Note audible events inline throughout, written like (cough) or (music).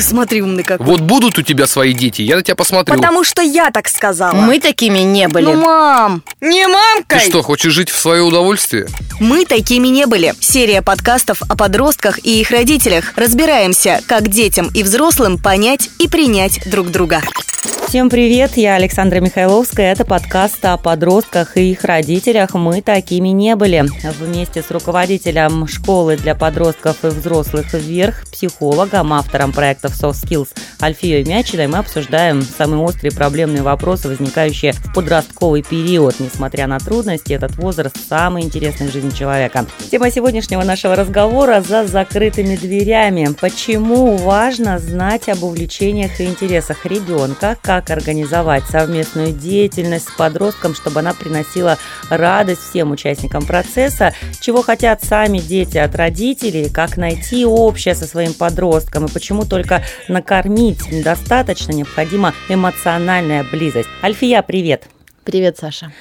Ты смотри, умный какой. Вот будут у тебя свои дети, я на тебя посмотрю. Потому что я так сказала. Мы такими не были. Ну, мам, не Ты мамкой. что, хочешь жить в свое удовольствие? Мы такими не были. Серия подкастов о подростках и их родителях. Разбираемся, как детям и взрослым понять и принять друг друга. Всем привет, я Александра Михайловская. Это подкаст о подростках и их родителях. Мы такими не были. Вместе с руководителем школы для подростков и взрослых «Вверх», психологом, автором проектов Soft Skills Альфией Мячиной мы обсуждаем самые острые проблемные вопросы, возникающие в подростковый период. Несмотря на трудности, этот возраст самый интересный в жизни человека. Тема сегодняшнего нашего разговора за закрытыми дверями. Почему важно знать об увлечениях и интересах ребенка, как организовать совместную деятельность с подростком, чтобы она приносила радость всем участникам процесса, чего хотят сами дети от родителей, как найти общее со своим подростком и почему только накормить недостаточно, необходима эмоциональная близость. Альфия, привет! Привет, Саша.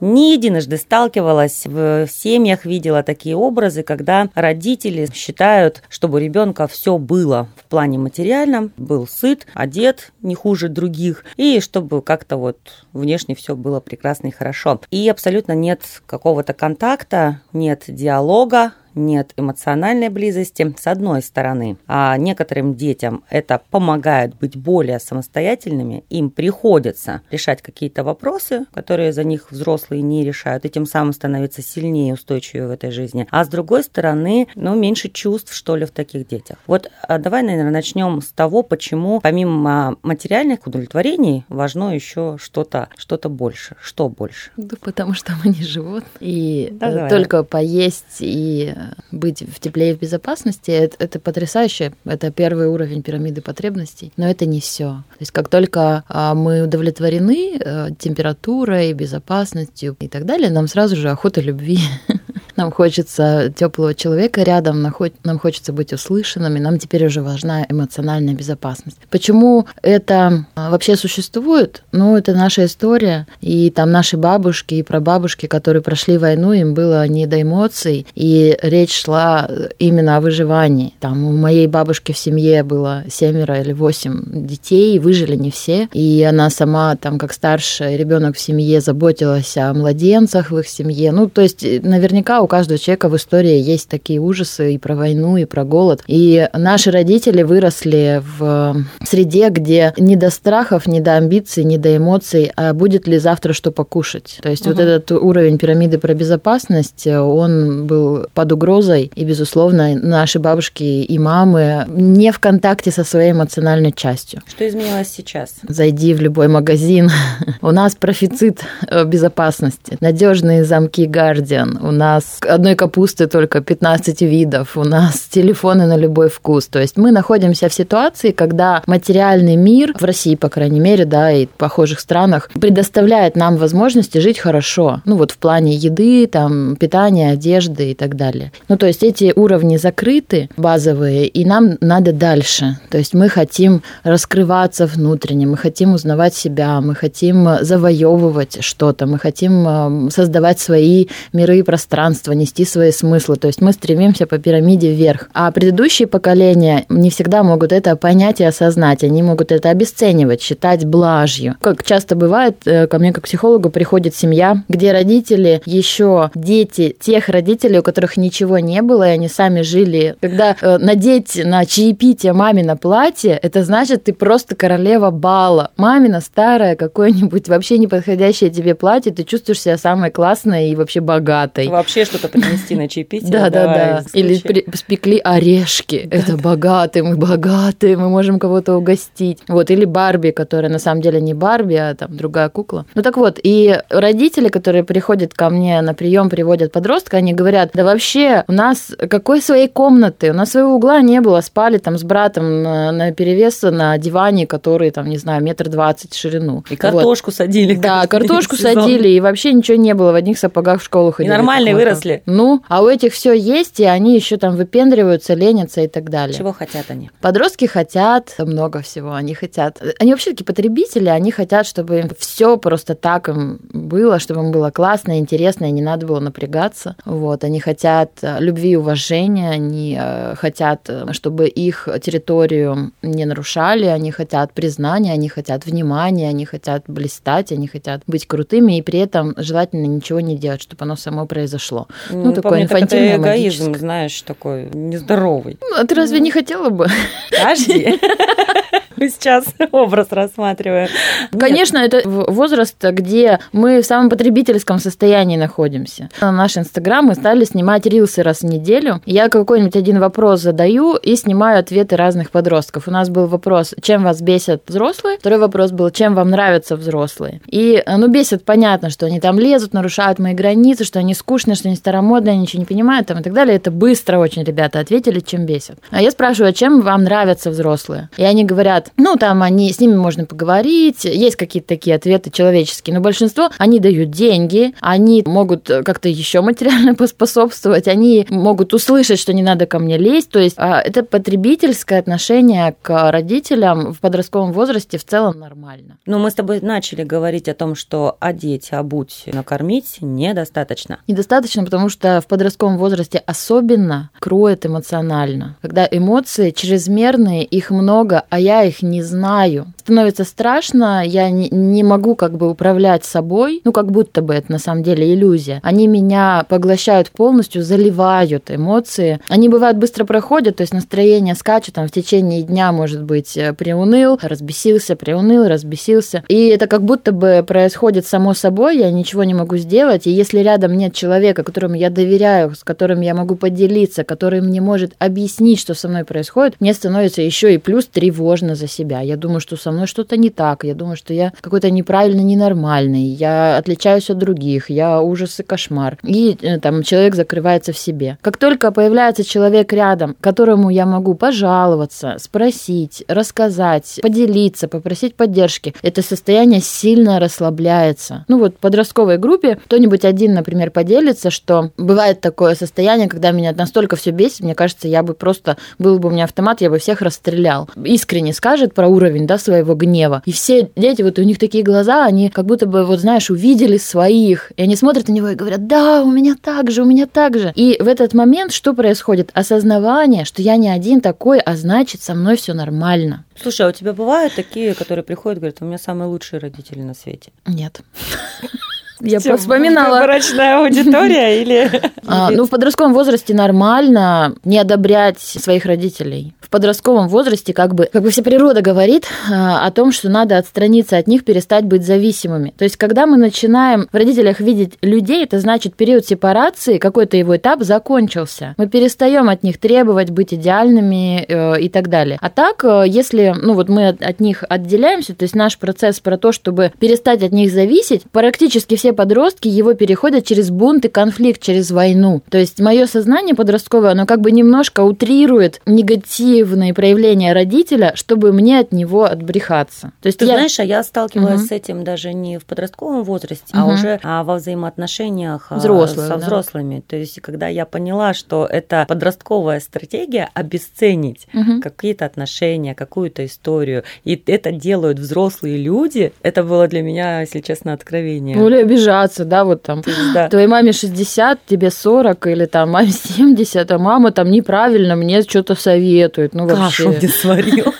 Не единожды сталкивалась в семьях, видела такие образы, когда родители считают, чтобы у ребенка все было в плане материальном, был сыт, одет не хуже других, и чтобы как-то вот внешне все было прекрасно и хорошо. И абсолютно нет какого-то контакта, нет диалога, нет эмоциональной близости, с одной стороны. А некоторым детям это помогает быть более самостоятельными. Им приходится решать какие-то вопросы, которые за них взрослые не решают, и тем самым становятся сильнее и устойчивее в этой жизни. А с другой стороны, ну, меньше чувств, что ли, в таких детях. Вот а давай, наверное, начнем с того, почему помимо материальных удовлетворений важно еще что-то что больше. Что больше? Да потому что мы не животные. И Да, э, давай, только поесть и быть в тепле и в безопасности это, это потрясающе. Это первый уровень пирамиды потребностей. Но это не все. То есть как только а, мы удовлетворены э, температурой, безопасностью и так далее, нам сразу же охота любви. (laughs) Нам хочется теплого человека рядом, нам хочется быть услышанными, нам теперь уже важна эмоциональная безопасность. Почему это а, вообще существует? Ну, это наша история, и там наши бабушки и прабабушки, которые прошли войну, им было не до эмоций, и речь шла именно о выживании. Там у моей бабушки в семье было семеро или восемь детей, выжили не все, и она сама там как старший ребенок в семье заботилась о младенцах в их семье. Ну, то есть наверняка у каждого человека в истории есть такие ужасы и про войну, и про голод. И наши родители выросли в среде, где не до страхов, не до амбиций, не до эмоций, а будет ли завтра что покушать. То есть вот этот уровень пирамиды про безопасность, он был под угрозой, и, безусловно, наши бабушки и мамы не в контакте со своей эмоциональной частью. Что изменилось сейчас? Зайди в любой магазин. (laughs) У нас профицит э, безопасности. Надежные замки Guardian. У нас одной капусты только 15 видов. У нас (laughs) телефоны на любой вкус. То есть мы находимся в ситуации, когда материальный мир, в России, по крайней мере, да, и в похожих странах, предоставляет нам возможности жить хорошо. Ну вот в плане еды, там, питания, одежды и так далее. Ну то есть эти уровни закрыты, базовые, и нам надо дальше. То есть мы хотим раскрываться внутренне, мы хотим узнавать себя, мы хотим завоевывать что-то, мы хотим э, создавать свои миры и пространства, нести свои смыслы. То есть мы стремимся по пирамиде вверх. А предыдущие поколения не всегда могут это понять и осознать. Они могут это обесценивать, считать блажью. Как часто бывает, э, ко мне как психологу приходит семья, где родители еще дети тех родителей, у которых ничего не было, и они сами жили. Когда э, надеть на чаепитие мамино платье, это значит, ты просто королева бала. Мамина старая какое-нибудь вообще не подходящее тебе платье, ты чувствуешь себя самой классной и вообще богатой. Вообще что-то принести на чаепитие? Да, да, да. Или спекли орешки. Это богатые, мы богатые, мы можем кого-то угостить. Вот, или Барби, которая на самом деле не Барби, а там другая кукла. Ну так вот, и родители, которые приходят ко мне на прием, приводят подростка, они говорят, да вообще у нас какой своей комнаты, у нас своего угла не было, спали там с братом на, на перевес на диване, который там, не знаю, метр двадцать в ширину. И Вот. картошку садили. Да, картошку (laughs) сезон. садили, и вообще ничего не было, в одних сапогах в школу И ходили. нормальные смысле? Ну, а у этих все есть, и они еще там выпендриваются, ленятся и так далее. Чего хотят они? Подростки хотят много всего. Они хотят. Они вообще такие потребители, они хотят, чтобы им все просто так им было, чтобы им было классно, интересно, и не надо было напрягаться. Вот. Они хотят э, любви и уважения, они э, хотят, э, чтобы их территорию не нарушали, они хотят признания, они хотят внимания, они хотят блистать, они хотят быть крутыми, и при этом желательно ничего не делать, чтобы оно само произошло. Ну, Ну, такое по мне, так это эгоизм, знаешь, такой нездоровый. Ну, А ты разве не хотела бы? Подожди. (laughs) Мы сейчас (laughs) образ рассматриваем. Конечно, это возраст, где мы в самом потребительском состоянии находимся. На наш Инстаграм мы стали снимать рилсы раз в неделю. Я какой-нибудь один вопрос задаю и снимаю ответы разных подростков. У нас был вопрос, чем вас бесят взрослые? Второй вопрос был, чем вам нравятся взрослые? И, э, ну, бесят, понятно, что они там лезут, нарушают мои границы, что они скучные, что они старомодные, они ничего не понимают там и так далее. Это быстро очень ребята ответили, чем бесят. А я спрашиваю, а чем вам нравятся взрослые? И они говорят, ну, там они, с ними можно поговорить, есть какие-то такие ответы человеческие, но большинство, они дают деньги, они могут э, как-то еще материально (laughs) поспособствовать, они могут услышать, что не надо ко мне лезть, то есть а, это потребительское отношение к родителям в подростковом возрасте в целом нормально. Ну, мы с тобой начали говорить о том, что одеть, обуть, накормить недостаточно. Недостаточно, потому что в подростковом возрасте особенно кроет эмоционально. Когда эмоции чрезмерные, их много, а я их не знаю. Становится страшно, я не, не могу как бы управлять собой, ну как будто бы это на самом деле иллюзия. Они меня поглощают полностью, заливают эмоции. Они бывают быстро проходят, то есть настроение скачет, там в течение дня, может быть, э, приуныл, разбесился, приуныл, разбесился. И это как будто бы происходит само собой, я ничего не могу сделать. И если рядом нет человека, которому я доверяю, с которым я могу поделиться, который мне может объяснить, что со мной происходит, мне становится еще и плюс тревожно за себя. Я думаю, что со мной что-то не так, я думаю, что я какой-то неправильно ненормальный, я отличаюсь от других, я ужас и кошмар. И э, там человек закрывается в себе. Как только появляется человек рядом, которому я могу пожаловаться, спросить, рассказать, поделиться, попросить поддержки, это состояние сильно расслабляется. Ну вот в подростковой группе кто-нибудь один, например, поделится, что бывает такое состояние, когда меня настолько все бесит, мне кажется, я бы просто, был бы у меня автомат, я бы всех расстрелял. Искренне скажет про уровень, да, своего гнева. И все дети, вот у них такие глаза, они как будто бы, вот знаешь, увидели своих, и они смотрят на него и говорят, да, у меня так же, у меня так же. И в этот момент что происходит? Осознавание, что я не один такой, а значит, со мной все нормально. Слушай, а у тебя бывают такие, которые приходят и говорят, у меня самые лучшие родители на свете? Нет. (laughs) Я вспоминала. Брачная аудитория (laughs) или... А, ну, в подростковом возрасте нормально не одобрять своих родителей. В подростковом возрасте как бы, как бы вся природа говорит а, о том, что надо отстраниться от них, перестать быть зависимыми. То есть, когда мы начинаем в родителях видеть людей, это значит период сепарации, какой-то его этап закончился. Мы перестаем от них требовать быть идеальными э, и так далее. А так, э, если, ну вот мы от, от них отделяемся, то есть наш процесс про то, чтобы перестать от них зависеть, практически все подростки его переходят через бунт и конфликт, через войну. То есть мое сознание подростковое, оно как бы немножко утрирует негативные проявления родителя, чтобы мне от него отбрехаться. То есть Ты я... знаешь, а я сталкивалась Мгм. с этим даже не в подростковом возрасте, а Мгм. уже а, во взаимоотношениях а, Взрослых, со да. взрослыми. То есть, когда я поняла, что это подростковая стратегия обесценить Мгм. какие-то отношения, какую-то историю, и это делают взрослые люди, это было для меня, если честно, откровение. Или обижаться, да, вот там. Да. Твоей маме 60, тебе 40, или там маме 70, а мама там неправильно мне что-то советует. Ну, Кашу вообще. мне сварил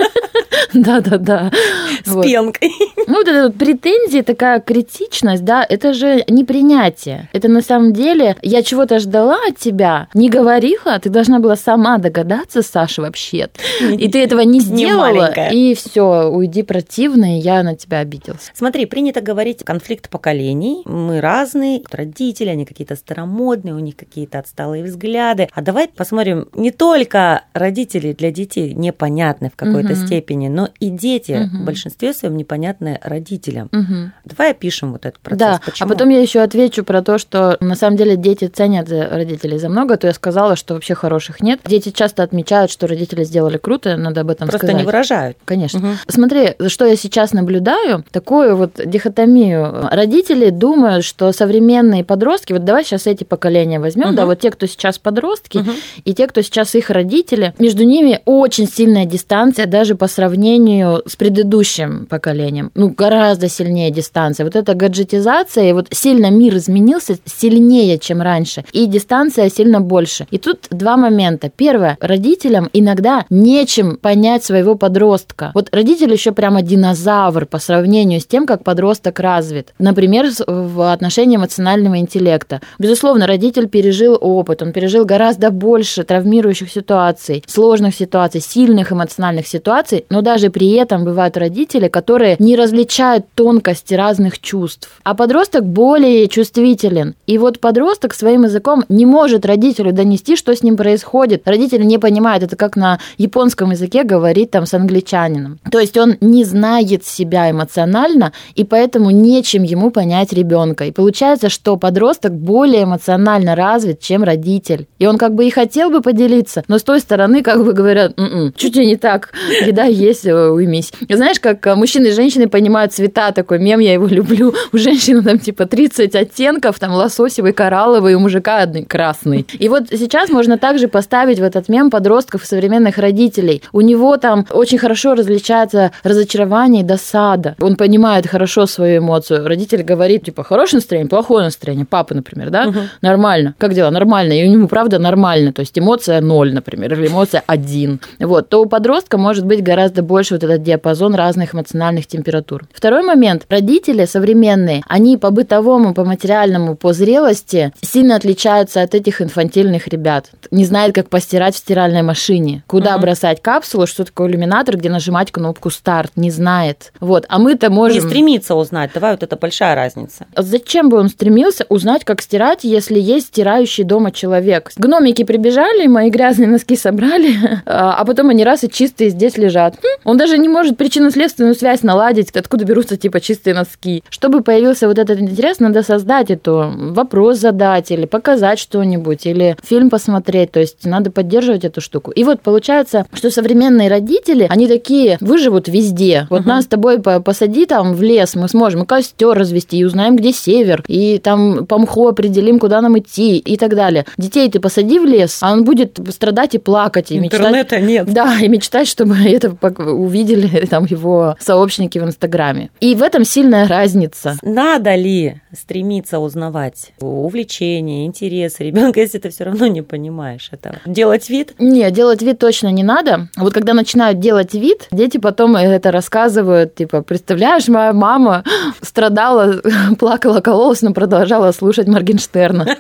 (laughs) Да-да-да. с Вот. пенкой. (laughs) Ну, вот эта вот претензия, такая критичность, да, это же не принятие. Это на самом деле, я чего-то ждала от тебя, не говорила, ты должна была сама догадаться, Саша, вообще. И ты этого не (laughs) сделала, и все, уйди противно, и я на тебя обиделся. Смотри, принято говорить конфликт поколений. Мы разные, родители, они какие-то старомодные, у них какие-то отсталые взгляды. А давай посмотрим, не только родители для детей непонятны в какой-то степени, но и дети Мгм. в большинстве своем непонятные родителям. Мгм. Давай опишем вот этот процесс. Да, Почему? а потом я еще отвечу про то, что на самом деле дети ценят родителей за много, то я сказала, что вообще хороших нет. Дети часто отмечают, что родители сделали круто, надо об этом просто сказать. не выражают. Конечно. Мгм. Смотри, что я сейчас наблюдаю, такую вот дихотомию. Родители думают, что современные подростки, вот давай сейчас эти поколения возьмем, Мгм. да, вот те, кто сейчас подростки, Мгм. и те, кто сейчас их родители, между ними очень сильная дистанция даже по сравнению с предыдущим поколением. Ну, гораздо сильнее дистанция. Вот эта гаджетизация, и вот сильно мир изменился сильнее, чем раньше, и дистанция сильно больше. И тут два момента. Первое, родителям иногда нечем понять своего подростка. Вот родитель еще прямо динозавр по сравнению с тем, как подросток развит. Например, в отношении эмоционального интеллекта. Безусловно, родитель пережил опыт, он пережил гораздо больше травмирующих ситуаций, сложных ситуаций, сильных эмоциональных ситуаций, но даже при этом бывают родители, которые не различают тонкости разных чувств. А подросток более чувствителен. И вот подросток своим языком не может родителю донести, что с ним происходит. Родитель не понимает, это как на японском языке говорить там с англичанином. То есть он не знает себя эмоционально, и поэтому нечем ему понять ребенка. И получается, что подросток более эмоционально развит, чем родитель. И он как бы и хотел бы поделиться, но с той стороны как бы говорят, «М-м, чуть ли не так, еда есть, э, уймись. Знаешь, как э, мужчины и женщины понимают цвета, такой мем, я его (laughs) люблю. У женщины там типа 30 оттенков, там лососевый, коралловый, у мужика один красный. И вот сейчас можно также поставить в этот мем подростков и современных родителей. У него там очень хорошо различается разочарование и досада. Он понимает хорошо свою эмоцию. Родитель говорит, типа, хорошее настроение, плохое настроение. Папа, например, да? Нормально. Как дела? Нормально. И у него, правда, нормально. То есть эмоция ноль, например, или эмоция один. Вот. То у подростка может быть гораздо больше вот этот диапазон разных эмоциональных температур. Второй момент. Родители современные, они по бытовому, по материальному, по зрелости сильно отличаются от этих инфантильных ребят. Не знает, как постирать в стиральной машине. Куда бросать капсулу, что такое иллюминатор, где нажимать кнопку старт. Не знает. Вот. А мы-то Не можем... стремиться узнать. Давай вот это большая разница. Зачем бы он стремился узнать, как стирать, если есть стирающий дома человек? Гномики прибежали, мои грязные носки собрали, (laughs) а а потом они раз и чистые здесь лежат. Он даже не может причинно-следственную связь наладить, откуда берутся типа чистые носки. Чтобы появился вот этот интерес, надо создать эту вопрос задать или показать что-нибудь, или фильм посмотреть. То есть надо поддерживать эту штуку. И вот получается, что современные родители, они такие выживут везде. Вот нас с тобой по- посади там в лес, мы сможем и костер развести, и узнаем, где север, и там по мху определим, куда нам идти, и так далее. Детей ты посади в лес, а он будет страдать и плакать, и мечтать. Интернета нет. Да, и мечтать, чтобы (laughs) это увидели (laughs) там его сообщники в Инстаграме. И в этом сильная разница. Надо ли стремиться узнавать увлечения, интересы ребенка, (laughs) если ты все равно не понимаешь это? Делать вид? Не, делать вид точно не надо. Вот когда начинают делать вид, дети потом это рассказывают, типа, представляешь, моя мама (gasps) страдала, (laughs) плакала, кололась, но продолжала слушать Моргенштерна.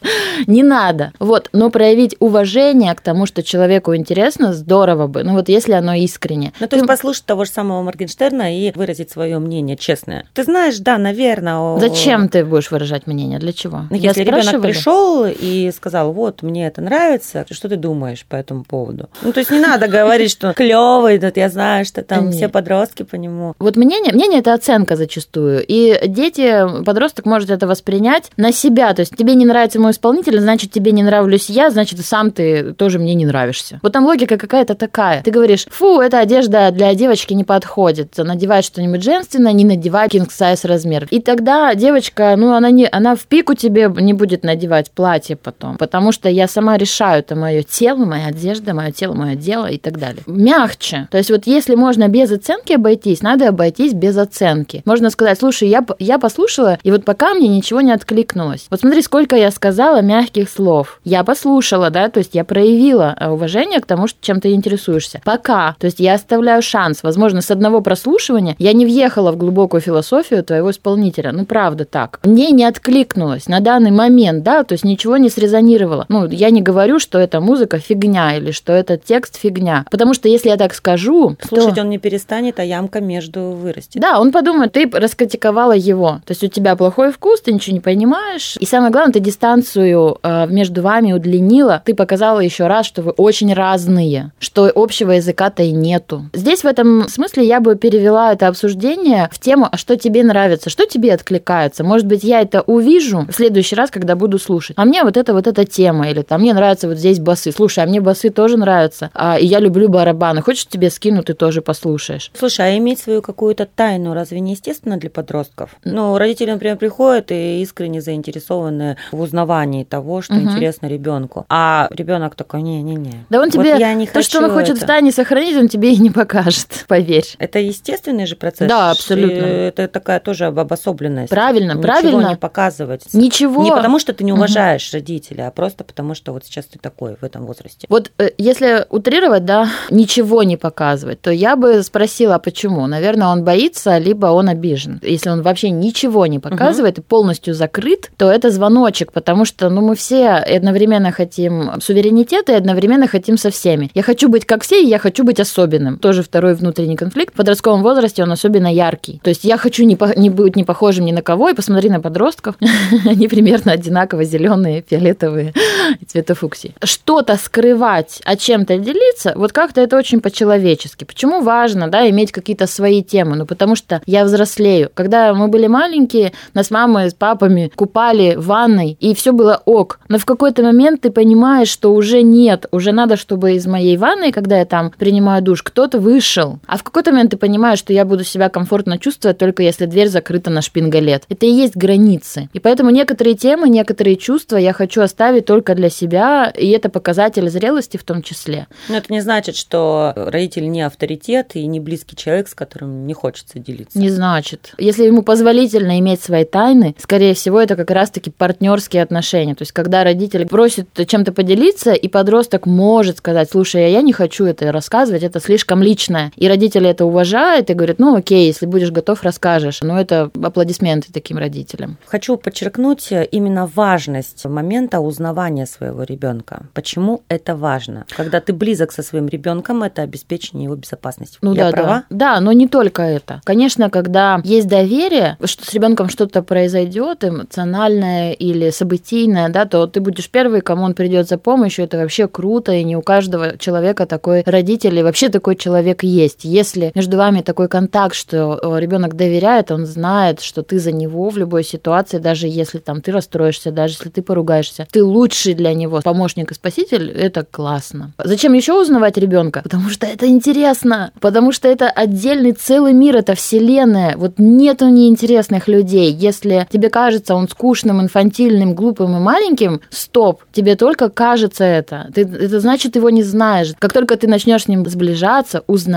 Не надо. Вот, но проявить уважение к тому, что человеку интересно, здорово бы. Ну вот если оно искренне. Ну, то есть послушать того же самого Моргенштерна и выразить свое мнение честное. Ты знаешь, да, наверное. Зачем ты будешь выражать мнение? Для чего? Ну, Я если ребенок спрашивали? пришел и сказал, вот, мне это нравится, что ты думаешь по этому поводу? Ну, то есть не надо говорить, что клевый, тут я знаю, что там Нет. все подростки по нему. Вот мнение, мнение это оценка зачастую. И дети, подросток может это воспринять на себя. То есть тебе не нравится мой исполнитель, значит тебе не нравлюсь я, значит сам ты тоже мне не нравишься. Вот там логика какая-то такая. Ты говоришь, фу, эта одежда для девочки не подходит. Надевать что-нибудь женственное, не надевай king size размер. И тогда девочка, ну она не, она в пику тебе не будет надевать платье потом, потому что я сама решаю, это мое тело, моя одежда, мое тело, мое дело и так далее. Мягче. То есть вот если можно без оценки обойтись, надо обойтись без оценки. Можно сказать, слушай, я, я послушала, и вот пока мне ничего не откликнулось. Вот смотри, сколько я сказала мягких слов. Я послушала, да, то есть я проявила э, уважение к тому, что чем ты интересуешься. Пока. То есть я оставляю шанс. Возможно, с одного прослушивания я не въехала в глубокую философию твоего исполнителя. Ну, правда так. Мне не откликнулось на данный момент, да, то есть ничего не срезонировало. Ну, я не говорю, что эта музыка фигня или что этот текст фигня. Потому что если я так скажу, Слушать то... он не перестанет, а ямка между вырастет. Да, он подумает, ты раскритиковала его. То есть у тебя плохой вкус, ты ничего не понимаешь. И самое главное, ты дистанцию э, между вами удлинила. Ты показала еще раз, что вы очень разные, что общего языка-то и нету. Здесь в этом смысле я бы перевела это обсуждение в тему, а что тебе нравится, что тебе откликается. Может быть, я это увижу в следующий раз, когда буду слушать. А мне вот это вот эта тема, или там мне нравится вот здесь басы. Слушай, а мне басы тоже нравятся, а, и я люблю барабаны. Хочешь, тебе скину, ты тоже послушаешь. Слушай, а иметь свою какую-то тайну разве не естественно для подростков? Ну, родители, например, приходят и искренне заинтересованы в узнавании того, что угу. интересно ребенку. А ребенок такой, не-не-не. Да он тебе, вот я не то, что он хочет это. в тайне сохранить, он тебе и не покажет, поверь. Это естественный же процесс. Да, абсолютно. Это такая тоже обособленность. Правильно, Ничего правильно. не показывать. Ничего. Не потому, что ты не уважаешь угу. родителя, а просто потому, что вот сейчас ты такой в этом возрасте. Вот э, если утрировать, да, ничего не показывать, то я бы спросила, а почему? Наверное, он боится, либо он обижен. Если он вообще ничего не показывает угу. и полностью закрыт, то это звоночек, потому что, ну, мы все одновременно хотим суверенитета и одновременно хотим со всеми. Я хочу быть как все, и я хочу быть особенным. Тоже второй внутренний конфликт. В подростковом возрасте он особенно яркий. То есть я хочу не, по, не быть не похожим ни на кого, и посмотри на подростков. (laughs) Они примерно одинаково зеленые, фиолетовые и цвета фуксии. Что-то скрывать, а чем-то делиться, вот как-то это очень по-человечески. Почему важно, да, иметь какие-то свои темы? Ну, потому что я взрослею. Когда мы были маленькие, нас мамы с папами купали в ванной, и все было ок. Но в какой-то момент ты понимаешь, что уже нет, уже надо, чтобы из моей ванной, когда я там принимаю душ, кто-то вышел. А в какой-то момент ты понимаешь, что я буду себя комфортно чувствовать только если дверь закрыта на шпингалет. Это и есть границы. И поэтому некоторые темы, некоторые чувства я хочу оставить только для себя, и это показатель зрелости в том числе. Но это не значит, что родитель не авторитет и не близкий человек, с которым не хочется делиться. Не значит. Если ему позволительно иметь свои тайны, скорее всего, это как раз-таки партнерские отношения. То есть, когда родитель просит чем-то поделиться, и подросток может сказать, слушай, а я не хочу это рассказывать, это слишком личное. И родители это уважают и говорят, ну окей, если будешь готов, расскажешь. Но это аплодисменты таким родителям. Хочу подчеркнуть именно важность момента узнавания своего ребенка. Почему это важно? Когда ты близок со своим ребенком, это обеспечение его безопасности. Ну я да, права? Да. да, но не только это. Конечно, когда есть доверие, что с ребенком что-то произойдет, эмоциональное или событийное, да, то ты будешь первый, кому он придет за помощью. Это вообще круто, и не у каждого человека такой родитель, и вообще такой человек есть. Если между вами такой контакт, что э, ребенок доверяет, он знает, что ты за него в любой ситуации, даже если там ты расстроишься, даже если ты поругаешься, ты лучший для него помощник и спаситель, это классно. Зачем еще узнавать ребенка? Потому что это интересно, потому что это отдельный целый мир, это вселенная. Вот нету неинтересных людей. Если тебе кажется он скучным, инфантильным, глупым и маленьким, стоп, тебе только кажется это. Ты, это значит, его не знаешь. Как только ты начнешь с ним сближаться, узнавать,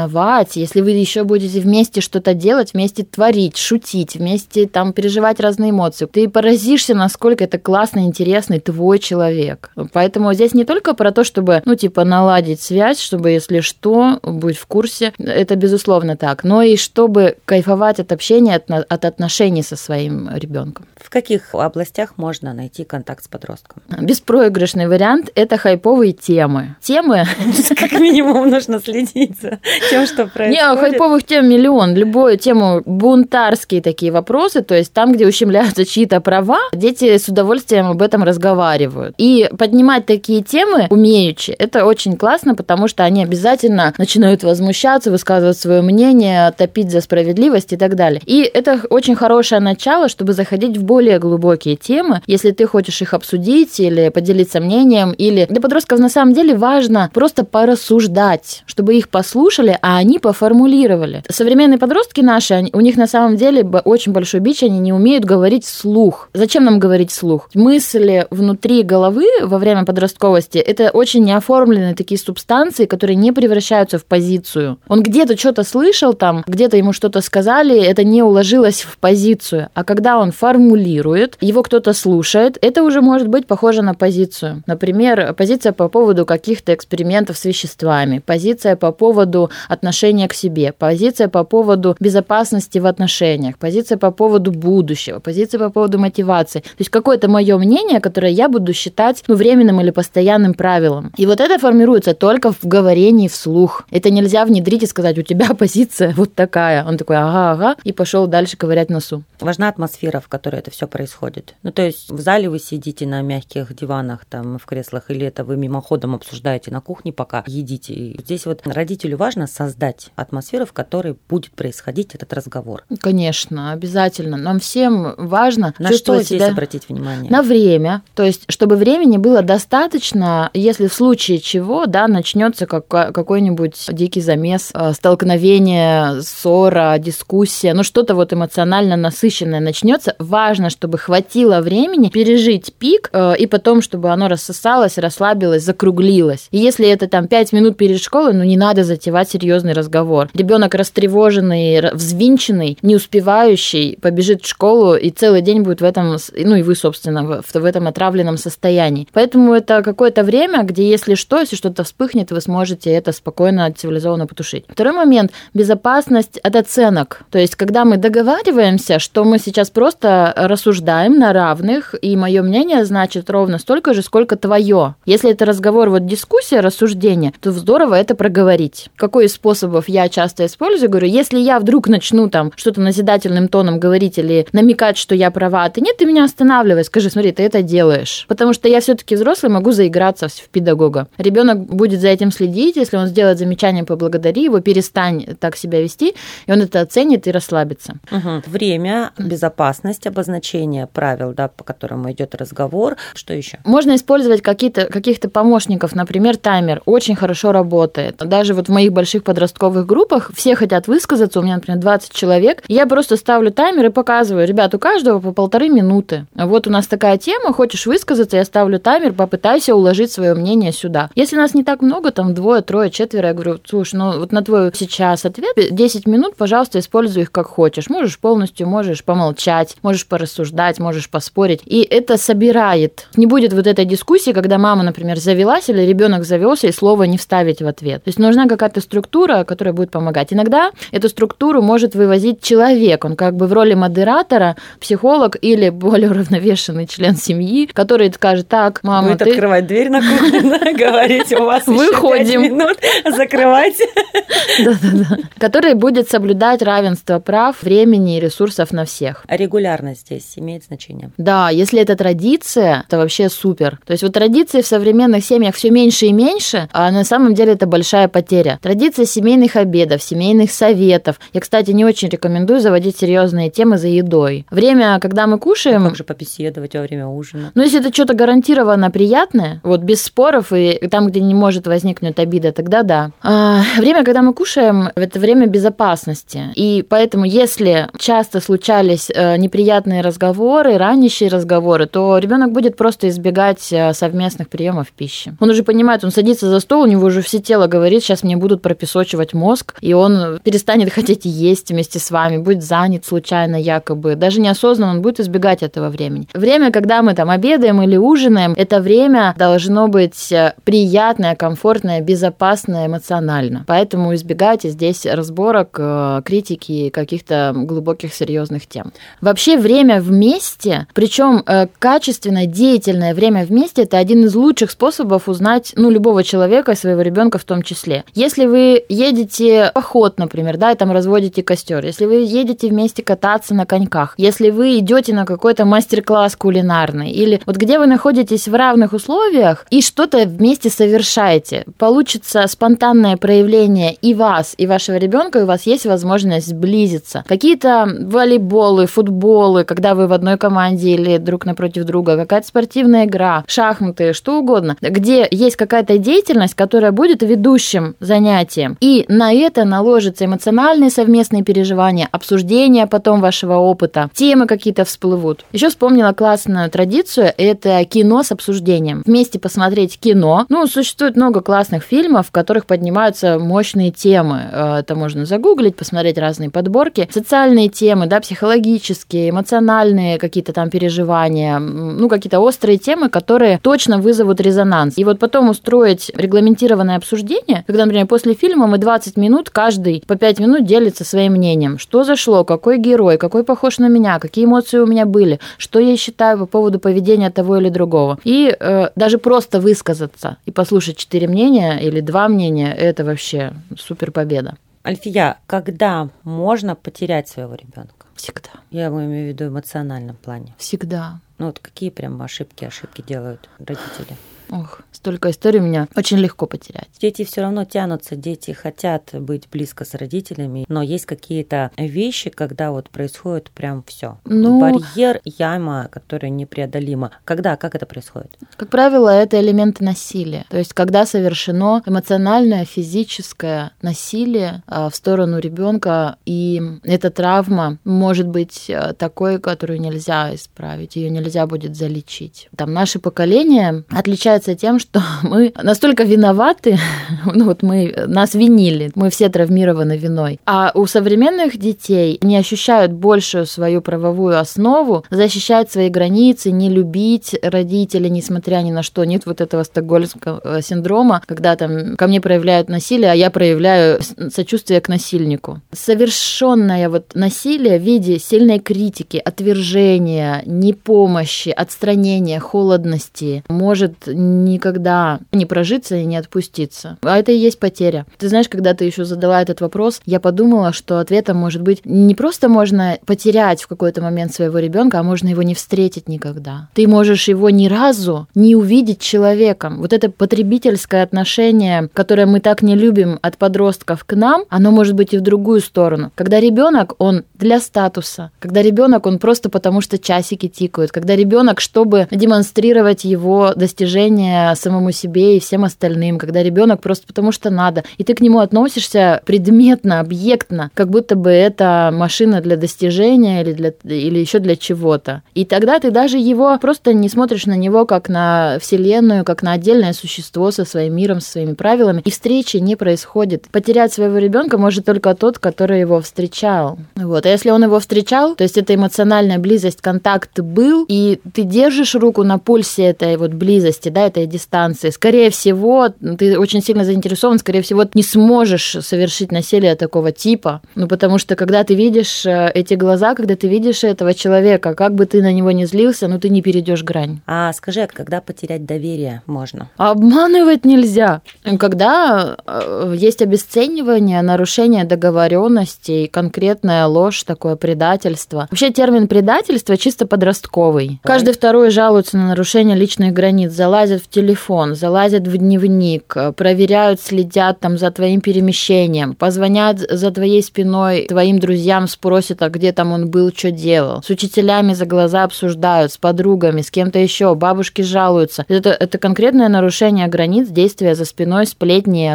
если вы еще будете вместе что-то делать, вместе творить, шутить, вместе там переживать разные эмоции, ты поразишься, насколько это классный, интересный твой человек. Поэтому здесь не только про то, чтобы, ну, типа, наладить связь, чтобы, если что, быть в курсе, это безусловно так, но и чтобы кайфовать от общения, от, от отношений со своим ребенком. В каких областях можно найти контакт с подростком? Беспроигрышный вариант – это хайповые темы. Темы… (laughs) Как минимум нужно следить за тем, что происходит. Не, хайповых тем миллион. Любую тему, бунтарские такие вопросы, то есть там, где ущемляются чьи-то права, дети с удовольствием об этом разговаривают. И поднимать такие темы умеючи, это очень классно, потому что они обязательно начинают возмущаться, высказывать свое мнение, топить за справедливость и так далее. И это очень хорошее начало, чтобы заходить в более глубокие темы, если ты хочешь их обсудить или поделиться мнением, или для подростков на самом деле важно просто порассуждать, чтобы их послушали, а они поформулировали. Современные подростки наши, у них на самом деле очень большой бич, они не умеют говорить вслух. Зачем нам говорить вслух? Мысли внутри головы во время подростковости это очень неоформленные такие субстанции, которые не превращаются в позицию. Он где-то что-то слышал там, где-то ему что-то сказали, это не уложилось в позицию. А когда он формулирует, его кто-то слушает, это уже может быть похоже на позицию. Например, позиция по поводу каких-то экспериментов с веществами, позиция по поводу отношения к себе, позиция по поводу безопасности в отношениях, позиция по поводу будущего, позиция по поводу мотивации. То есть какое-то мое мнение, которое я буду считать ну, временным или постоянным правилом. И вот это формируется только в говорении вслух. Это нельзя внедрить и сказать, у тебя позиция вот такая. Он такой, ага, ага, и пошел дальше ковырять носу. Важна атмосфера, в которой это все происходит. Ну, то есть в зале вы сидите на мягких диванах, там, в креслах, или это вы мимоходом обсуждаете на кухне, пока едите. И здесь вот родителю важно создать атмосферу, в которой будет происходить этот разговор. Конечно, обязательно. Нам всем важно На что здесь себя обратить внимание? на время, то есть чтобы времени было достаточно, если в случае чего, да, начнется какой-нибудь дикий замес, э, столкновение, ссора, дискуссия, ну что-то вот эмоционально насыщенное начнется, важно, чтобы хватило времени пережить пик э, и потом, чтобы оно рассосалось, расслабилось, закруглилось. И если это там 5 минут перед школой, ну не надо затевать серьезный разговор. Ребенок растревоженный, взвинченный, не успевающий, побежит в школу и целый день будет в этом, ну и вы, собственно, в, в этом отравленном состоянии. Поэтому это какое-то время, где если что, если что-то вспыхнет, вы сможете это спокойно, цивилизованно потушить. Второй момент – безопасность от оценок. То есть, когда мы договариваемся, что мы сейчас просто рассуждаем на равных, и мое мнение значит ровно столько же, сколько твое. Если это разговор, вот дискуссия, рассуждение, то здорово это проговорить. Какой из способов я часто использую? Говорю, если я вдруг начну там что-то назидательным тоном говорить или намекать, что я права, а ты нет, ты меня останавливай, скажи, смотри, ты это делаешь. Потому что я все-таки взрослый, могу заиграться в педагога. Ребенок будет за этим следить, если он сделает замечание, поблагодари его, перестань так себя вести, и он это оценит и расслабится. Угу. Время, безопасность, обозначение правил, да, по которым идет разговор. Что еще? Можно использовать какие-то, каких-то помощников, например, таймер. Очень хорошо работает. Даже вот в моих больших подростковых группах все хотят высказаться, у меня, например, 20 человек. Я просто ставлю таймер и показываю, ребят, у каждого по полторы минуты. Вот у нас такая тема, хочешь высказаться, я ставлю таймер, попытайся уложить свое мнение сюда. Если нас не так много, там двое, трое, четверо, я говорю, слушай, ну вот на твой сейчас ответ 10 минут, пожалуйста, используй их как хочешь. Можешь полностью, можешь помолчать, можешь порассуждать, можешь поспорить. И это собирает. Не будет вот этой дискуссии, когда мама, например, завелась или ребенок завелся, и слово не вставить в ответ. То есть нужна какая-то структура, которая будет помогать. Иногда эту структуру может вывозить человек. Он как бы в роли модератора, психолог или более уравновешенный член семьи, который скажет, так, мама, Будет ты... открывать дверь на кухню, (laughs) говорить, у вас Выходим. минут, закрывайте. (laughs) Да-да-да. Который будет соблюдать равенство прав, времени и ресурсов на всех. А регулярность здесь имеет значение? Да, если это традиция, это вообще супер. То есть вот традиции в современных семьях все меньше и меньше, а на самом деле это большая потеря. Традиция семейных обедов, семейных советов. Я, кстати, не очень рекомендую заводить серьезные темы за едой. Время, когда мы кушаем... Как же побеседовать во время ужина? Ну, если это что-то гарантированно приятное, вот без споров и там, где не может возникнуть обида, тогда да. А, время, когда мы кушаем, это время безопасности. И поэтому, если часто случались э, неприятные разговоры, ранящие разговоры, то ребенок будет просто избегать э, совместных приемов пищи. Он уже понимает, он садится за стол, у него уже все тело говорит, сейчас мне будут пропесочивать мозг, и он перестанет хотеть есть вместе с вами, будет занят случайно якобы. Даже неосознанно он будет избегать этого времени. Время, когда мы там обедаем или ужинаем, это время должно быть э, приятное, комфортное, безопасное эмоционально. Поэтому избегайте здесь разборок, э, критики каких-то глубоких серьезных тем. Вообще время вместе, причем э, качественное, деятельное время вместе, это один из лучших способов узнать, ну, любого человека, своего ребенка в том числе. Если вы едете в поход, например, да, и там разводите костер, если вы едете вместе кататься на коньках, если вы идете на какой-то мастер-класс кулинарный, или вот где вы находитесь в равных условиях и что-то вместе совершаете, получится спонтанное проявление и вас, и вашего ребенка, и у вас есть возможность сблизиться. Какие-то волейболы, футболы, когда вы в одной команде или друг напротив друга, какая-то спортивная игра, шахматы, что угодно, где есть какая-то деятельность, которая будет ведущим занятием. И на это наложится эмоциональные совместные переживания, обсуждение потом вашего опыта, темы какие-то всплывут. Еще вспомнила классную традицию, это кино с обсуждением. Вместе посмотреть кино. Ну, существует много классных фильмов, в которых поднимаются мощные темы. Э, это можно загуглить, посмотреть разные подборки. Социальные темы, да, психологические, эмоциональные какие-то там переживания, ну, какие-то острые темы, которые точно вызовут резонанс. И вот потом устроить регламентированное обсуждение, когда, например, после фильма мы 20 минут, каждый по 5 минут делится своим мнением. Что зашло, какой герой, какой похож на меня, какие эмоции у меня были, что я считаю по поводу поведения того или другого. И э, даже просто высказаться и послушать четыре мнения или два мнения, это вообще супер победа. Альфия, когда можно потерять своего ребенка? Всегда. Я имею в виду эмоциональном плане. Всегда. Ну вот какие прям ошибки, ошибки делают родители? Ох, столько историй у меня очень легко потерять. Дети все равно тянутся, дети хотят быть близко с родителями, но есть какие-то вещи, когда вот происходит прям все. Ну- Барьер, яма, которая непреодолима. Когда, как это происходит? Как правило, это элементы насилия. То есть, когда совершено эмоциональное, физическое насилие а, в сторону ребенка, и эта травма может быть а, такой, которую нельзя исправить, ее нельзя будет залечить. Там наше поколение отличается тем, что (laughs) мы настолько виноваты, (laughs) ну вот мы нас винили, мы все травмированы виной. А у современных детей не ощущают большую свою правовую основу, защищать свои границы, не любить родителей, несмотря ни на что. Нет вот этого стокгольмского э, синдрома, когда там ко мне проявляют насилие, а я проявляю сочувствие к насильнику. Совершенное вот насилие в виде сильной критики, отвержения, непомощи, отстранения, холодности может никогда не прожиться и не отпуститься. А это и есть потеря. Ты знаешь, когда ты еще задала этот вопрос, я подумала, что ответом может быть не просто можно потерять в какой-то момент своего ребенка, а можно его не встретить никогда. Ты можешь его ни разу не увидеть человеком. Вот это потребительское отношение, которое мы так не любим от подростков к нам, оно может быть и в другую сторону. Когда ребенок, он для статуса, когда ребенок, он просто потому, что часики тикают, когда ребенок, чтобы демонстрировать его достижения самому себе и всем остальным, когда ребенок просто потому, что надо, и ты к нему относишься предметно, объектно, как будто бы это машина для достижения или, для, или еще для чего-то. И тогда ты даже его просто не смотришь на него как на вселенную, как на отдельное существо со своим миром, со своими правилами, и встречи не происходит. Потерять своего ребенка может только тот, который его встречал. Вот. А если он его встречал, то есть это эмоциональная близость, контакт был, и ты держишь руку на пульсе этой вот близости, да, этой дистанции, скорее всего, ты очень сильно заинтересован, скорее всего, не сможешь совершить насилие такого типа. Ну, потому что когда ты видишь э, эти глаза, когда ты видишь этого человека, как бы ты на него не злился, ну, ты не перейдешь грань. А скажи, а когда потерять доверие можно? Обманывать нельзя. Когда э, есть обесценивание, нарушение договоренностей, конкретная ложь, такое предательство. Вообще термин предательство чисто подростковый. Каждый второй жалуется на нарушение личных границ, залазят в телефон, залазят в дневник, э, проверяют, следят там за твоим перемещением, позвонят за твоей спиной твоим друзьям, спросят, а где там он был, что делал. С учителями за глаза обсуждают, с подругами, с кем-то еще, бабушки жалуются. Это, это конкретное нарушение границ, действия за спиной, сплетни,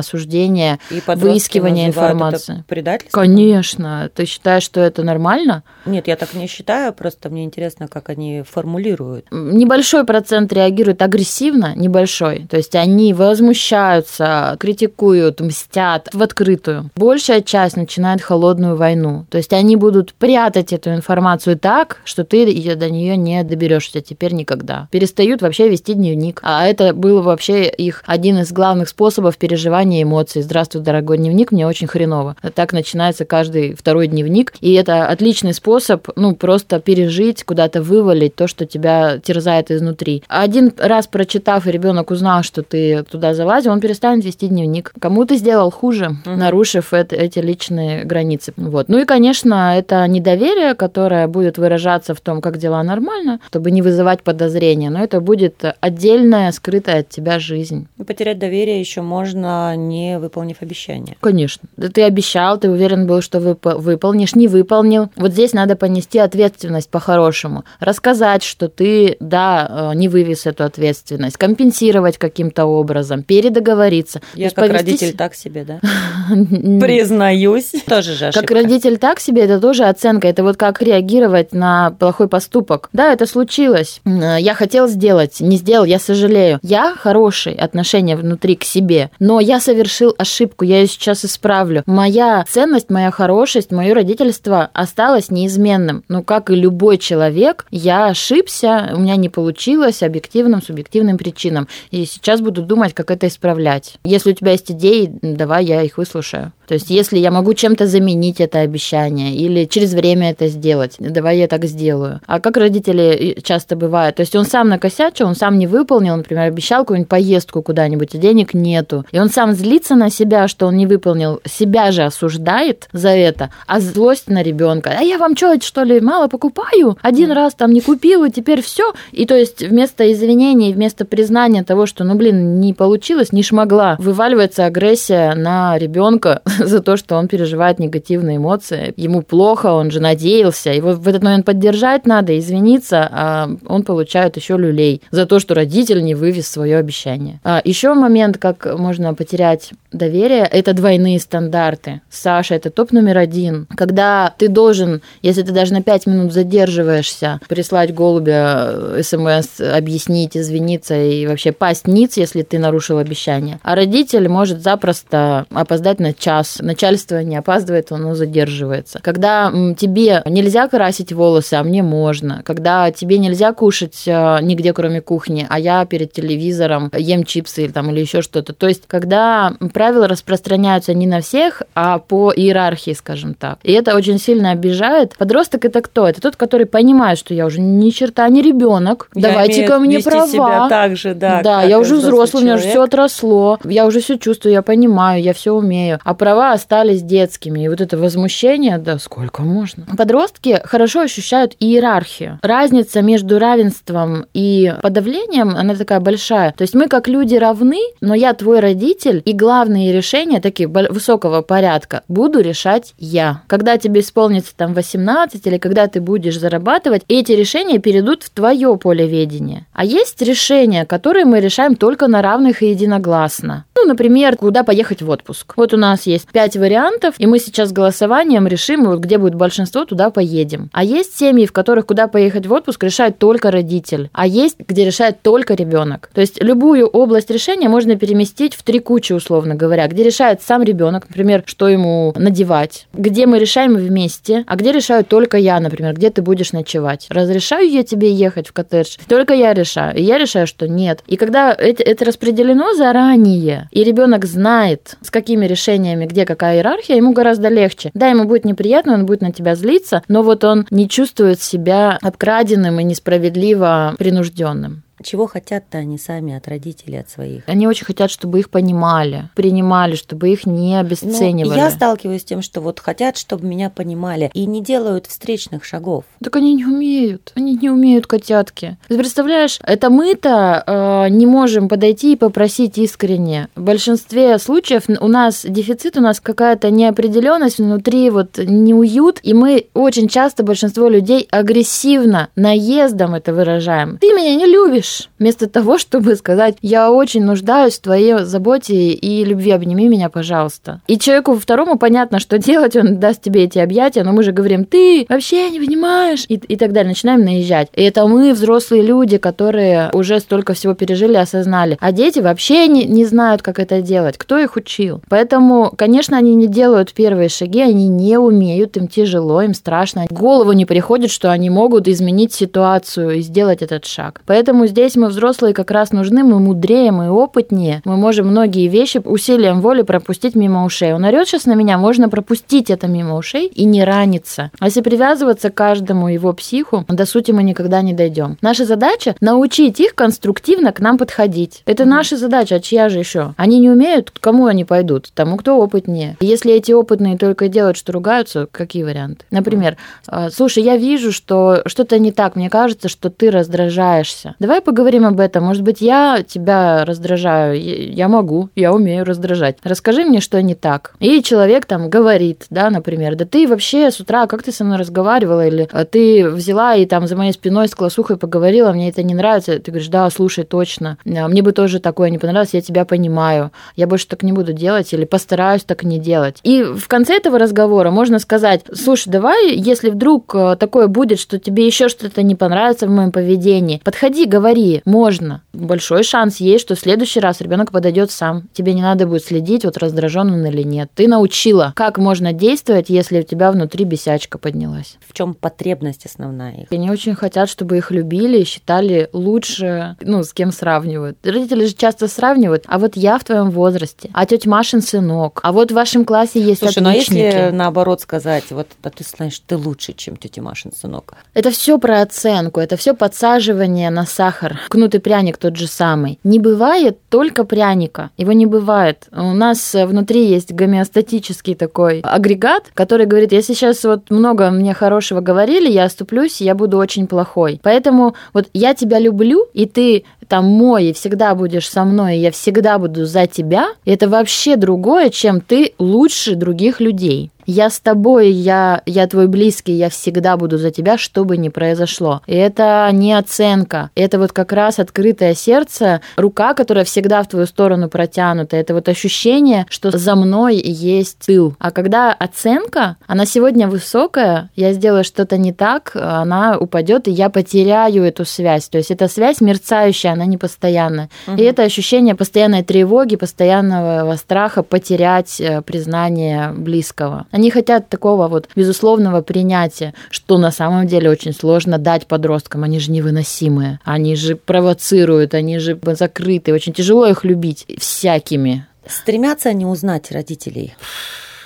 И подростки выискивание информации. Это предательство? Конечно. Ты считаешь, что это нормально? Нет, я так не считаю, просто мне интересно, как они формулируют. Небольшой процент реагирует агрессивно, небольшой. То есть они возмущаются, критикуют, мстят в открытую. Большая часть начинает холодную войну. То есть они будут прятать эту информацию так, что ты до нее не доберешься теперь никогда. Перестают вообще вести дневник. А это был вообще их один из главных способов переживания эмоций. Здравствуй, дорогой дневник, мне очень хреново. Так начинается каждый второй дневник. И это отличный способ, ну, просто пережить, куда-то вывалить то, что тебя терзает изнутри. Один раз прочитав, и ребенок узнал, что ты туда залазил, он перестанет вести дневник. Кому ты сделал хуже, нарушив это- эти личные границы. Вот. Ну и, конечно, это недоверие, которое будет выражаться в том, как дела нормально, чтобы не вызывать подозрения, но это будет отдельная, скрытая от тебя жизнь. Потерять доверие еще можно, не выполнив обещание. Конечно. Да ты обещал, ты уверен был, что вып- выполнишь, не выполнил. Вот здесь надо понести ответственность по-хорошему. Рассказать, что ты, да, э, не вывез эту ответственность, компенсировать каким-то образом, передоговориться. Я как повести родитель так себе, да? (laughs) Признаюсь. (laughs) Тоже же Как родитель так себе, это тоже оценка. Это вот как реагировать на плохой поступок. Да, это случилось. М, Я хотел сделать, не сделал, я сожалею. Я хороший отношение внутри к себе, но я совершил ошибку, я ее сейчас исправлю. Моя ценность, моя хорошесть, мое родительство осталось неизменным. Ну, как и любой человек, я ошибся, у меня не получилось объективным, субъективным причинам. Причинам. И сейчас буду думать, как это исправлять. Если у тебя есть идеи, давай я их выслушаю. То есть, если я могу чем-то заменить это обещание или через время это сделать, давай я так сделаю. А как родители часто бывает, то есть он сам накосячил, он сам не выполнил, например, обещал какую-нибудь поездку куда-нибудь, а денег нету. И он сам злится на себя, что он не выполнил, себя же осуждает за это, а злость на ребенка. А я вам что, что ли, мало покупаю? Один раз там не купил, и теперь все. И то есть вместо извинений, вместо признания того, что, ну, блин, не получилось, не шмогла, вываливается агрессия на ребенка (laughs) за то, что он переживает негативные эмоции. Ему плохо, он же надеялся. Его в этот момент поддержать надо, извиниться, а он получает еще люлей за то, что родитель не вывез свое обещание. А еще момент, как можно потерять доверие, это двойные стандарты. Саша, это топ номер один. Когда ты должен, если ты даже на пять минут задерживаешься, прислать голубя э, смс, объяснить, извиниться и вообще пасть ниц, если ты нарушил обещание. А родитель может запросто опоздать на час. Начальство не опаздывает, оно задерживается. Когда тебе нельзя красить волосы, а мне можно. Когда тебе нельзя кушать э, нигде, кроме кухни, а я перед телевизором ем чипсы или, там, или еще что-то. То есть, когда правила распространяются не на всех, а по иерархии, скажем так. И это очень сильно обижает. Подросток это кто? Это тот, который понимает, что я уже ни черта не ребенок. Давайте ко мне права. Себя так же, да. Да, я уже взрослый, у меня уже все отросло. Я уже все чувствую, я понимаю, я все умею. А права остались детскими. И вот это возмущение, да сколько можно. Подростки хорошо ощущают иерархию. Разница между равенством и подавлением, она такая большая. То есть мы как люди равны, но я твой родитель, и главные решения, такие высокого порядка, буду решать я. Когда тебе исполнится там 18 или когда ты будешь зарабатывать, эти решения перейдут в твое поле ведения. А есть решения, которые мы решаем только на равных и единогласно. Ну, например, куда поехать в отпуск. Вот у нас есть пять вариантов, и мы сейчас голосованием решим, вот где будет большинство, туда поедем. А есть семьи, в которых куда поехать в отпуск решает только родитель, а есть, где решает только ребенок. То есть любую область решения можно переместить в три кучи, условно говоря, где решает сам ребенок, например, что ему надевать, где мы решаем вместе, а где решаю только я, например, где ты будешь ночевать. Разрешаю я тебе ехать в коттедж? Только я решаю. И я решаю, что нет. И когда это, распределено заранее, и ребенок знает, с какими решениями, где какая иерархия, ему гораздо легче. Да, ему будет неприятно, он будет на тебя злиться, но вот он не чувствует себя обкраденным и несправедливо принужденным. Чего хотят-то они сами от родителей, от своих? Они очень хотят, чтобы их понимали, принимали, чтобы их не обесценивали. Ну, я сталкиваюсь с тем, что вот хотят, чтобы меня понимали, и не делают встречных шагов. Так они не умеют. Они не умеют, котятки. Ты представляешь, это мы-то э, не можем подойти и попросить искренне. В большинстве случаев у нас дефицит, у нас какая-то неопределенность внутри, вот неуют, и мы очень часто, большинство людей, агрессивно, наездом это выражаем. Ты меня не любишь делаешь, вместо того, чтобы сказать, я очень нуждаюсь в твоей заботе и любви, обними меня, пожалуйста. И человеку второму понятно, что делать, он даст тебе эти объятия, но мы же говорим, ты вообще не понимаешь, и, и так далее, начинаем наезжать. И это мы, взрослые люди, которые уже столько всего пережили, осознали. А дети вообще не, не знают, как это делать, кто их учил. Поэтому, конечно, они не делают первые шаги, они не умеют, им тяжело, им страшно. В голову не приходит, что они могут изменить ситуацию и сделать этот шаг. Поэтому здесь здесь мы взрослые как раз нужны, мы мудрее, мы опытнее, мы можем многие вещи усилием воли пропустить мимо ушей. Он орет сейчас на меня, можно пропустить это мимо ушей и не раниться. А если привязываться к каждому его психу, до сути мы никогда не дойдем. Наша задача научить их конструктивно к нам подходить. Это наша задача, а чья же еще? Они не умеют, к кому они пойдут? Тому, кто опытнее. Если эти опытные только делают, что ругаются, какие варианты? Например, mm-hmm. слушай, я вижу, что что-то не так, мне кажется, что ты раздражаешься. Давай поговорим об этом. Может быть, я тебя раздражаю. Я могу, я умею раздражать. Расскажи мне, что не так. И человек там говорит, да, например, да ты вообще с утра, как ты со мной разговаривала, или «А ты взяла и там за моей спиной с классухой поговорила, мне это не нравится. Ты говоришь, да, слушай, точно. А мне бы тоже такое не понравилось, я тебя понимаю. Я больше так не буду делать или постараюсь так не делать. И в конце этого разговора можно сказать, слушай, давай, если вдруг э, такое будет, что тебе еще что-то не понравится в моем поведении, подходи, говори говори, можно. Большой шанс есть, что в следующий раз ребенок подойдет сам. Тебе не надо будет следить, вот раздражен он или нет. Ты научила, как можно действовать, если у тебя внутри бесячка поднялась. В чем потребность основная их? Они очень хотят, чтобы их любили и считали лучше, ну, с кем сравнивают. Родители же часто сравнивают, а вот я в твоем возрасте, а тетя Машин сынок, а вот в вашем классе есть Слушай, отличники. ну а если наоборот сказать, вот а ты знаешь, ты лучше, чем тетя Машин сынок. Это все про оценку, это все подсаживание на сахар. Кнутый пряник тот же самый. Не бывает только пряника, его не бывает. У нас внутри есть гомеостатический такой агрегат, который говорит, если сейчас вот много мне хорошего говорили, я оступлюсь, я буду очень плохой. Поэтому вот я тебя люблю, и ты там мой, и всегда будешь со мной, и я всегда буду за тебя, это вообще другое, чем ты лучше других людей я с тобой, я, я твой близкий, я всегда буду за тебя, что бы ни произошло. И это не оценка, это вот как раз открытое сердце, рука, которая всегда в твою сторону протянута, это вот ощущение, что за мной есть тыл. А когда оценка, она сегодня высокая, я сделаю что-то не так, она упадет, и я потеряю эту связь. То есть эта связь мерцающая, она не постоянная. Угу. И это ощущение постоянной тревоги, постоянного страха потерять э, признание близкого. Они хотят такого вот безусловного принятия, что на самом деле очень сложно дать подросткам. Они же невыносимые, они же провоцируют, они же закрыты. Очень тяжело их любить всякими. Стремятся они узнать родителей?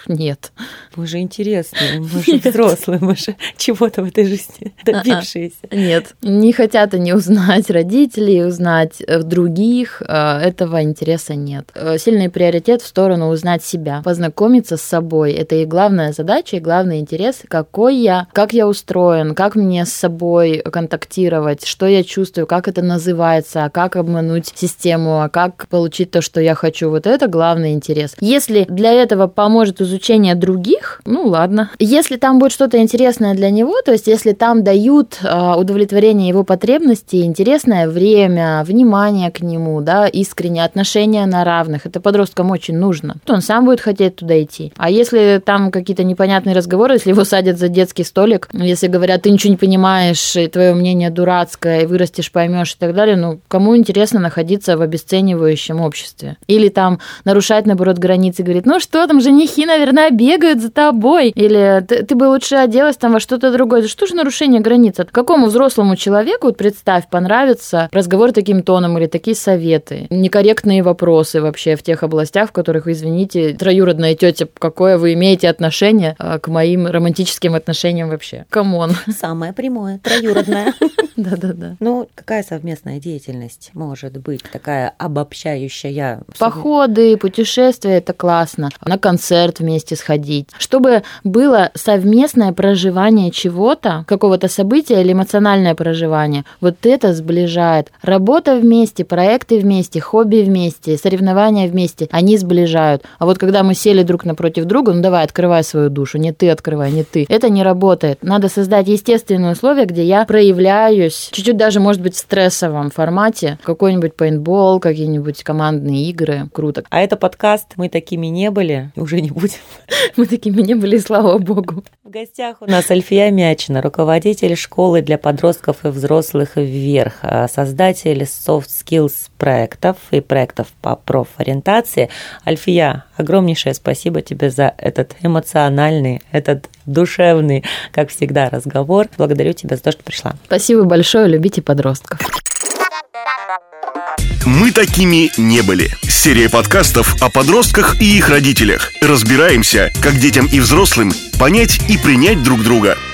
(laughs) Нет. Мы же интересные, мы же взрослые, мы же чего-то в этой жизни (laughs) добившиеся. Нет, не хотят они узнать родителей, узнать э, других, э, этого интереса нет. Э, сильный приоритет в сторону узнать себя, познакомиться с собой. Это и главная задача, и главный интерес, какой я, как я устроен, как мне с собой контактировать, что я чувствую, как это называется, а как обмануть систему, а как получить то, что я хочу. Вот это главный интерес. Если для этого поможет изучение других, ну ладно. Если там будет что-то интересное для него, то есть если там дают а, удовлетворение его потребностей, интересное время, внимание к нему, да, искреннее отношение на равных, это подросткам очень нужно, то он сам будет хотеть туда идти. А если там какие-то непонятные разговоры, если его садят за детский столик, если говорят, ты ничего не понимаешь, и твое мнение дурацкое, и вырастешь, поймешь и так далее, ну, кому интересно находиться в обесценивающем обществе? Или там нарушать, наоборот, границы, говорит, ну что там, женихи, наверное, наверное, бегают за тобой. Или ты, ты бы лучше оделась там во что-то другое. Это что же нарушение границ? Какому взрослому человеку, вот представь, понравится разговор таким тоном или такие советы, некорректные вопросы вообще в тех областях, в которых, извините, троюродная тетя, какое вы имеете отношение а, к моим романтическим отношениям вообще? Come on. Самое прямое, троюродное. (laughs) Да-да-да. Ну, какая совместная деятельность может быть такая обобщающая? Походы, путешествия – это классно. На концерт вместе вместе сходить, чтобы было совместное проживание чего-то, какого-то события или эмоциональное проживание. Вот это сближает. Работа вместе, проекты вместе, хобби вместе, соревнования вместе, они сближают. А вот когда мы сели друг напротив друга, ну давай, открывай свою душу, не ты открывай, не ты. Это не работает. Надо создать естественные условия, где я проявляюсь, чуть-чуть даже, может быть, в стрессовом формате, какой-нибудь пейнтбол, какие-нибудь командные игры. Круто. А это подкаст «Мы такими не были», уже не будем (laughs) Мы такими не были, слава богу. В гостях у нас Альфия Мячина, руководитель школы для подростков и взрослых вверх, а создатель soft skills проектов и проектов по профориентации. Альфия, огромнейшее спасибо тебе за этот эмоциональный, этот душевный, как всегда, разговор. Благодарю тебя за то, что пришла. Спасибо большое, любите подростков. Мы такими не были. Серия подкастов о подростках и их родителях. Разбираемся, как детям и взрослым понять и принять друг друга –